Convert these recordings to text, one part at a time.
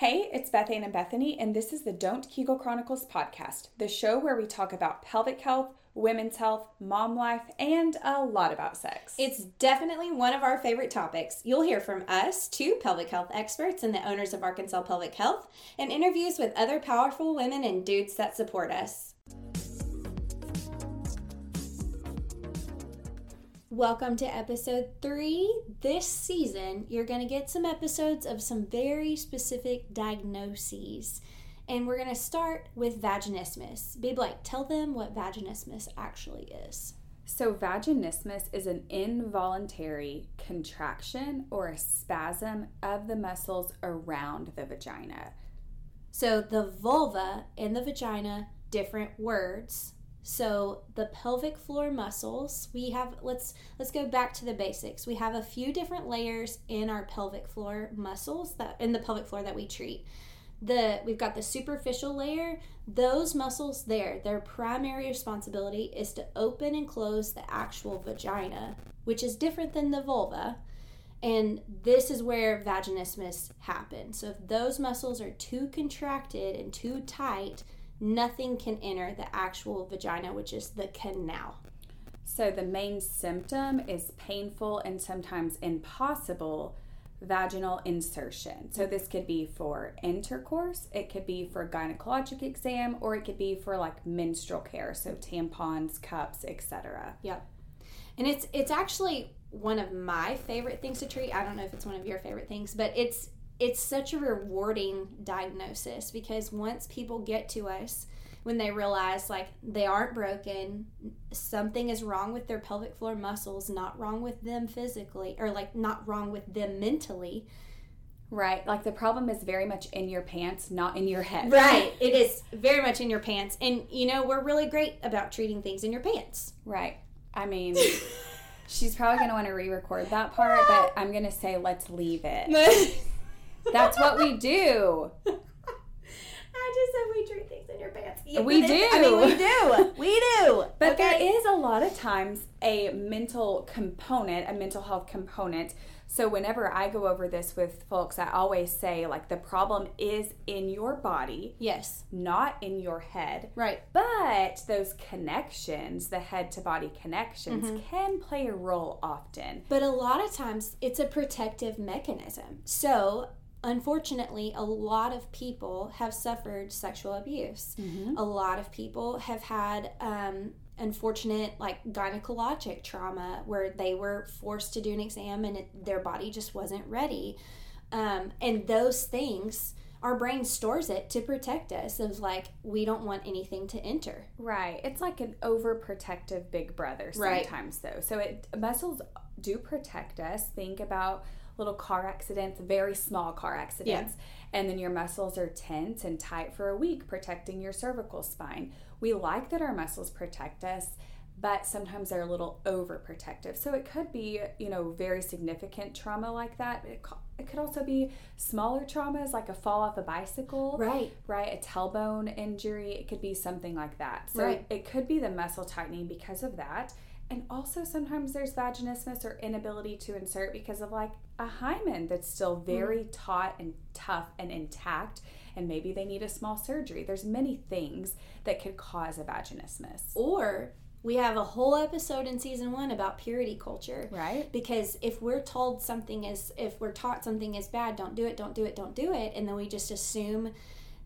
Hey, it's Beth Ann and Bethany, and this is the Don't Kegel Chronicles podcast, the show where we talk about pelvic health, women's health, mom life, and a lot about sex. It's definitely one of our favorite topics. You'll hear from us, two pelvic health experts and the owners of Arkansas Pelvic Health, and interviews with other powerful women and dudes that support us. Welcome to episode three. This season, you're going to get some episodes of some very specific diagnoses. And we're going to start with vaginismus. Babe, like, tell them what vaginismus actually is. So, vaginismus is an involuntary contraction or a spasm of the muscles around the vagina. So, the vulva and the vagina, different words. So the pelvic floor muscles, we have let's let's go back to the basics. We have a few different layers in our pelvic floor muscles that in the pelvic floor that we treat. The we've got the superficial layer. Those muscles there, their primary responsibility is to open and close the actual vagina, which is different than the vulva. And this is where vaginismus happens. So if those muscles are too contracted and too tight, nothing can enter the actual vagina, which is the canal. So the main symptom is painful and sometimes impossible vaginal insertion. So this could be for intercourse, it could be for gynecologic exam, or it could be for like menstrual care, so tampons, cups, etc. Yep. And it's it's actually one of my favorite things to treat. I don't know if it's one of your favorite things, but it's it's such a rewarding diagnosis because once people get to us when they realize like they aren't broken something is wrong with their pelvic floor muscles not wrong with them physically or like not wrong with them mentally Right. Like the problem is very much in your pants, not in your head. Right. It is very much in your pants. And, you know, we're really great about treating things in your pants. Right. I mean, she's probably going to want to re record that part, but I'm going to say let's leave it. That's what we do. I just said we treat things in your pants. Yeah, we do. I mean, we do. We do. But okay. there is a lot of times a mental component, a mental health component. So whenever I go over this with folks, I always say like the problem is in your body. Yes. Not in your head. Right. But those connections, the head to body connections mm-hmm. can play a role often. But a lot of times it's a protective mechanism. So unfortunately, a lot of people have suffered sexual abuse. Mm-hmm. A lot of people have had um, unfortunate, like gynecologic trauma where they were forced to do an exam and it, their body just wasn't ready. Um, and those things, our brain stores it to protect us of like we don't want anything to enter. Right. It's like an overprotective big brother sometimes right. though. So it muscles do protect us. Think about little car accidents, very small car accidents, yeah. and then your muscles are tense and tight for a week, protecting your cervical spine. We like that our muscles protect us, but sometimes they're a little overprotective. So it could be, you know, very significant trauma like that. It, it could also be smaller traumas like a fall off a bicycle. Right. Right. A tailbone injury. It could be something like that. So right. it could be the muscle tightening because of that. And also sometimes there's vaginismus or inability to insert because of like a hymen that's still mm-hmm. very mm. taut and tough and intact and maybe they need a small surgery. There's many things that could cause a vaginismus. Or we have a whole episode in season one about purity culture. Right. Because if we're told something is, if we're taught something is bad, don't do it, don't do it, don't do it, and then we just assume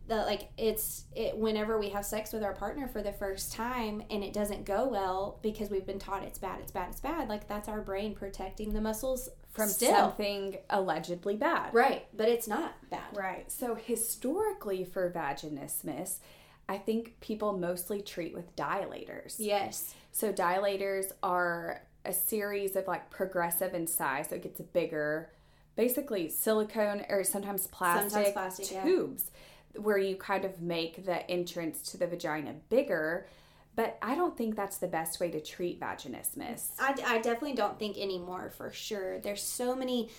that like it's it whenever we have sex with our partner for the first time and it doesn't go well because we've been taught it's bad, it's bad, it's bad, like that's our brain protecting the muscles from Still. something allegedly bad. Right, but it's not bad. Right. So historically for vaginismus, I think people mostly treat with dilators. Yes. So dilators are a series of like progressive in size, so it gets bigger. Basically, silicone or sometimes plastic, sometimes plastic tubes yeah. Where you kind of make the entrance to the vagina bigger but I don't think that's the best way to treat vaginismus. I, I definitely don't think anymore for sure. There's so many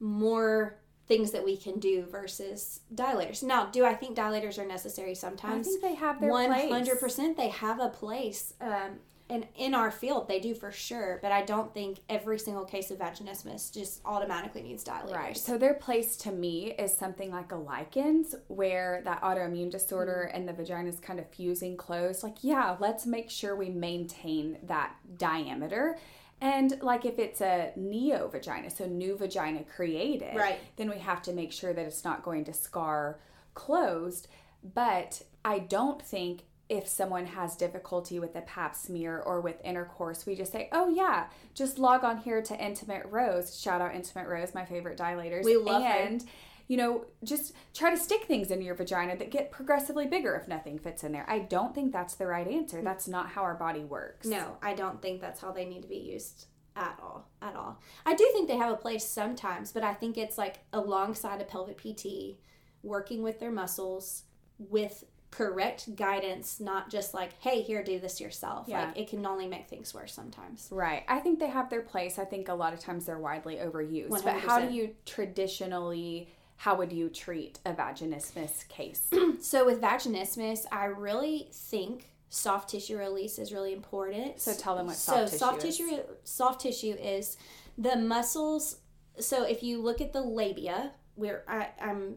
more things that we can do versus dilators. Now, do I think dilators are necessary sometimes? I think they have their 100% place. they have a place. Um, and in our field they do for sure but i don't think every single case of vaginismus just automatically needs dilators. Right. So their place to me is something like a lichens where that autoimmune disorder mm-hmm. and the vagina is kind of fusing closed like yeah let's make sure we maintain that diameter. And like if it's a neo vagina so new vagina created right. then we have to make sure that it's not going to scar closed. But i don't think if someone has difficulty with a pap smear or with intercourse, we just say, oh, yeah, just log on here to Intimate Rose. Shout out Intimate Rose, my favorite dilators. We love And, her. you know, just try to stick things in your vagina that get progressively bigger if nothing fits in there. I don't think that's the right answer. Mm. That's not how our body works. No, I don't think that's how they need to be used at all at all i do think they have a place sometimes but i think it's like alongside a pelvic pt working with their muscles with correct guidance, not just like, hey, here, do this yourself. Yeah. Like, it can only make things worse sometimes. Right. I think they have their place. I think a lot of times they're widely overused. 100%. But how do you traditionally, how would you treat a vaginismus case? so, with vaginismus, I really think soft tissue release is really important. So, tell them what soft so, tissue soft is. tissue soft tissue is the muscles. So, if you look at the labia, we're I, I'm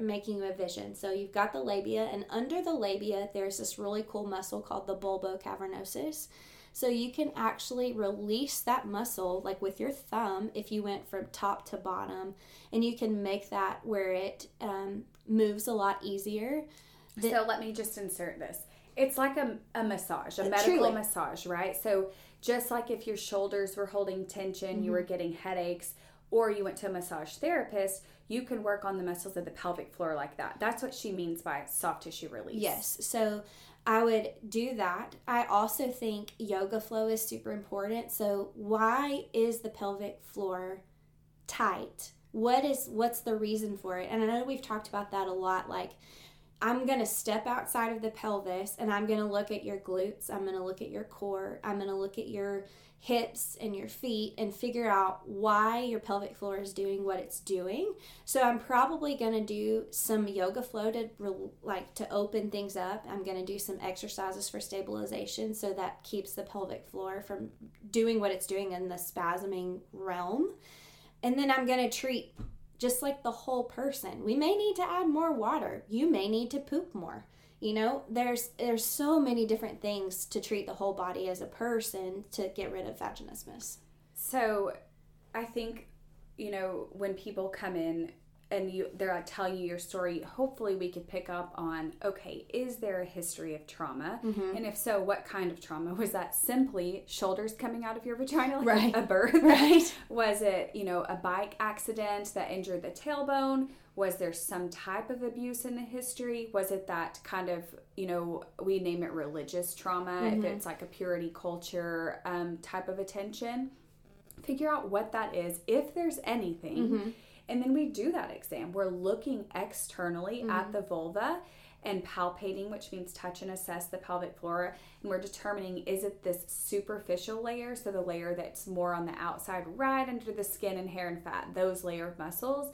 making you a vision. So you've got the labia, and under the labia, there's this really cool muscle called the bulbocavernosus. So you can actually release that muscle, like with your thumb, if you went from top to bottom, and you can make that where it um, moves a lot easier. The, so let me just insert this. It's like a, a massage, a medical truly. massage, right? So just like if your shoulders were holding tension, mm-hmm. you were getting headaches, or you went to a massage therapist, you can work on the muscles of the pelvic floor like that. That's what she means by soft tissue release. Yes. So I would do that. I also think yoga flow is super important. So why is the pelvic floor tight? What is what's the reason for it? And I know we've talked about that a lot like I'm going to step outside of the pelvis and I'm going to look at your glutes. I'm going to look at your core. I'm going to look at your hips and your feet and figure out why your pelvic floor is doing what it's doing. So I'm probably going to do some yoga flow to like to open things up. I'm going to do some exercises for stabilization so that keeps the pelvic floor from doing what it's doing in the spasming realm. And then I'm going to treat just like the whole person. We may need to add more water. You may need to poop more. You know, there's there's so many different things to treat the whole body as a person to get rid of vaginismus. So, I think you know when people come in and you they're like telling you your story. Hopefully we could pick up on okay is there a history of trauma? Mm-hmm. and if so what kind of trauma? Was that simply shoulders coming out of your vagina like right. a birth right. Was it you know a bike accident that injured the tailbone? Was there some type of abuse in the history? Was it that kind of you know we name it religious trauma mm-hmm. if it's like a purity culture um, type of attention? Figure out what that is if there's anything mm-hmm and then we do that exam. We're looking externally mm-hmm. at the vulva and palpating, which means touch and assess the pelvic floor. And we're determining is it this superficial layer, so the layer that's more on the outside, right under the skin and hair and fat, those layer of muscles,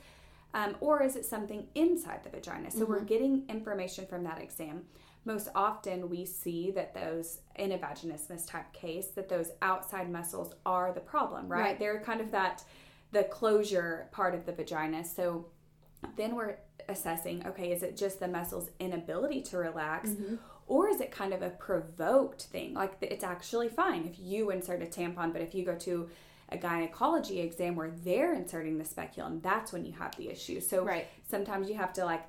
um, or is it something inside the vagina? So mm-hmm. we're getting information from that exam. Most often, we see that those in a vaginismus type case, that those outside muscles are the problem, right? right. They're kind of that the closure part of the vagina. So then we're assessing okay, is it just the muscle's inability to relax? Mm-hmm. Or is it kind of a provoked thing? Like it's actually fine if you insert a tampon, but if you go to a gynecology exam where they're inserting the speculum, that's when you have the issue. So right. sometimes you have to like,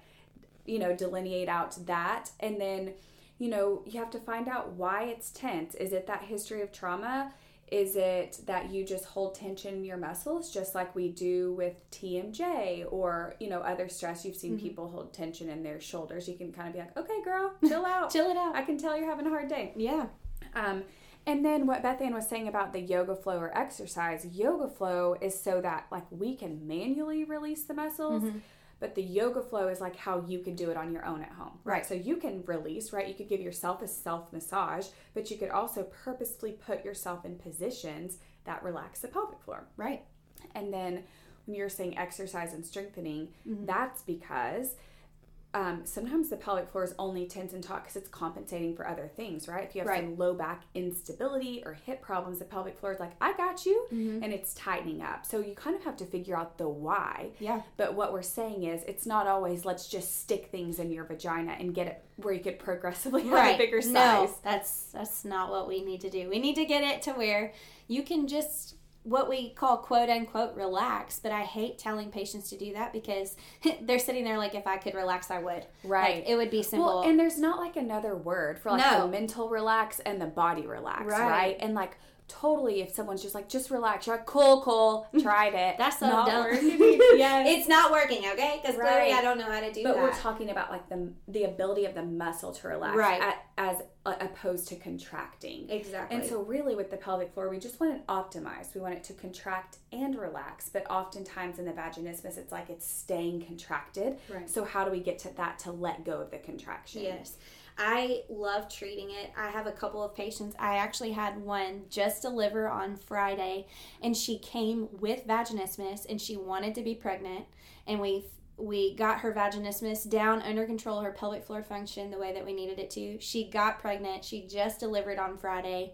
you know, delineate out that and then, you know, you have to find out why it's tense. Is it that history of trauma? Is it that you just hold tension in your muscles, just like we do with TMJ or you know other stress? You've seen mm-hmm. people hold tension in their shoulders. You can kind of be like, "Okay, girl, chill out, chill it out." I can tell you're having a hard day. Yeah. Um, and then what Beth Ann was saying about the yoga flow or exercise, yoga flow is so that like we can manually release the muscles. Mm-hmm but the yoga flow is like how you can do it on your own at home, right? So you can release, right? You could give yourself a self massage, but you could also purposefully put yourself in positions that relax the pelvic floor, right? And then when you're saying exercise and strengthening, mm-hmm. that's because um, sometimes the pelvic floor is only tense and taut because it's compensating for other things, right? If you have right. some low back instability or hip problems, the pelvic floor is like, I got you, mm-hmm. and it's tightening up. So you kind of have to figure out the why. Yeah. But what we're saying is, it's not always let's just stick things in your vagina and get it where you could progressively have right. a bigger size. No, that's that's not what we need to do. We need to get it to where you can just what we call quote unquote relax, but I hate telling patients to do that because they're sitting there like if I could relax I would. Right. Like, it would be simple. Well, and there's not like another word for like no. the mental relax and the body relax, right? right? And like totally if someone's just like just relax. You're like cool cool. Tried it. That's so not dumb. yeah it's not working okay? Because right. clearly i don't know how to do but that. But we're talking about like the the ability of the muscle to relax right. at, as uh, opposed to contracting. Exactly. And so really with the pelvic floor we just want it optimized. We want it to contract and relax but oftentimes in the vaginismus it's like it's staying contracted. Right. So how do we get to that to let go of the contraction? Yes I love treating it. I have a couple of patients. I actually had one just deliver on Friday, and she came with vaginismus and she wanted to be pregnant. And we we got her vaginismus down under control, her pelvic floor function the way that we needed it to. She got pregnant. She just delivered on Friday.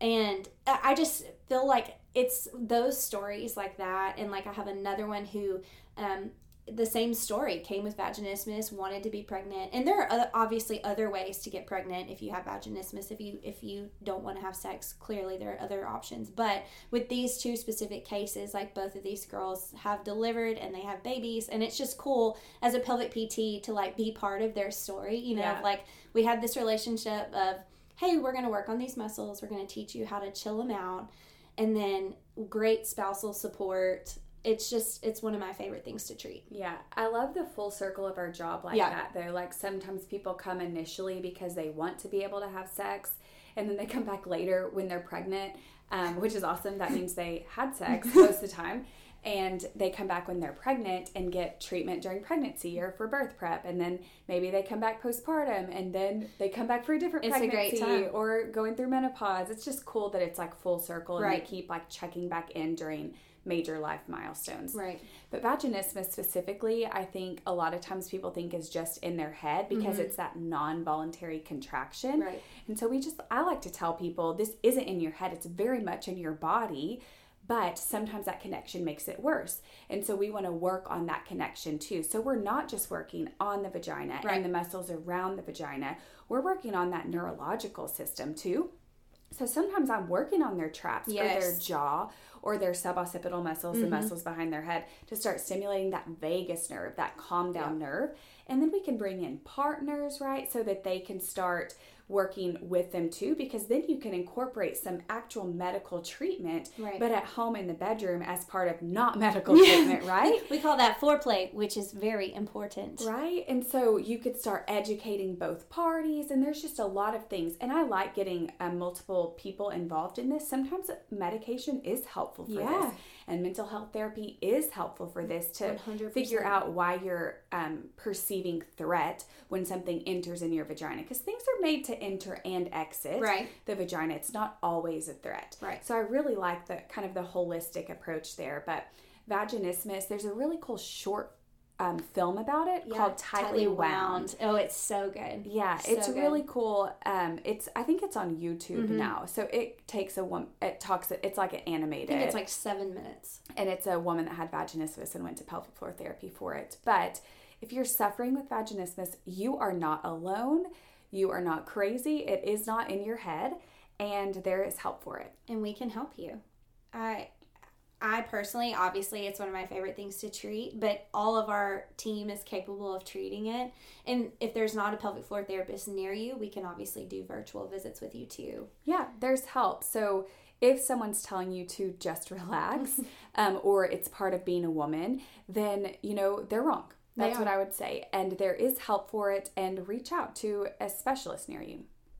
And I just feel like it's those stories like that. And like I have another one who um, the same story. Came with vaginismus wanted to be pregnant. And there are other, obviously other ways to get pregnant if you have vaginismus. If you if you don't want to have sex clearly there are other options. But with these two specific cases like both of these girls have delivered and they have babies and it's just cool as a pelvic pt to like be part of their story you know yeah. like we had this relationship of hey we're going to work on these muscles. We're going to teach you how to chill them out. And then great spousal support it's just it's one of my favorite things to treat. Yeah, I love the full circle of our job like yeah. that. They're like sometimes people come initially because they want to be able to have sex, and then they come back later when they're pregnant, um, which is awesome. That means they had sex most of the time. And they come back when they're pregnant and get treatment during pregnancy or for birth prep, and then maybe they come back postpartum, and then they come back for a different it's pregnancy a or going through menopause. It's just cool that it's like full circle, and right. they keep like checking back in during major life milestones. Right. But vaginismus specifically, I think a lot of times people think is just in their head because mm-hmm. it's that non voluntary contraction. Right. And so we just, I like to tell people this isn't in your head, it's very much in your body. But sometimes that connection makes it worse. And so we want to work on that connection too. So we're not just working on the vagina right. and the muscles around the vagina, we're working on that neurological system too. So sometimes I'm working on their traps yes. or their jaw or their suboccipital muscles, mm-hmm. the muscles behind their head, to start stimulating that vagus nerve, that calm down yeah. nerve. And then we can bring in partners, right? So that they can start working with them too because then you can incorporate some actual medical treatment right. but at home in the bedroom as part of not medical treatment right we call that foreplay which is very important right and so you could start educating both parties and there's just a lot of things and i like getting uh, multiple people involved in this sometimes medication is helpful for yeah. this and mental health therapy is helpful for this to 100%. figure out why you're um, perceiving threat when something enters in your vagina. Because things are made to enter and exit right. the vagina. It's not always a threat. Right. So I really like the kind of the holistic approach there. But vaginismus, there's a really cool short um, film about it yeah, called Tightly, Tightly wound. wound. Oh, it's so good. Yeah, so it's good. really cool. Um, it's I think it's on YouTube mm-hmm. now. So it takes a woman. It talks. It's like an animated. it's like seven minutes. And it's a woman that had vaginismus and went to pelvic floor therapy for it. But if you're suffering with vaginismus, you are not alone. You are not crazy. It is not in your head, and there is help for it. And we can help you. I I personally, obviously, it's one of my favorite things to treat, but all of our team is capable of treating it. And if there's not a pelvic floor therapist near you, we can obviously do virtual visits with you too. Yeah, there's help. So if someone's telling you to just relax um, or it's part of being a woman, then, you know, they're wrong. That's they what I would say. And there is help for it, and reach out to a specialist near you.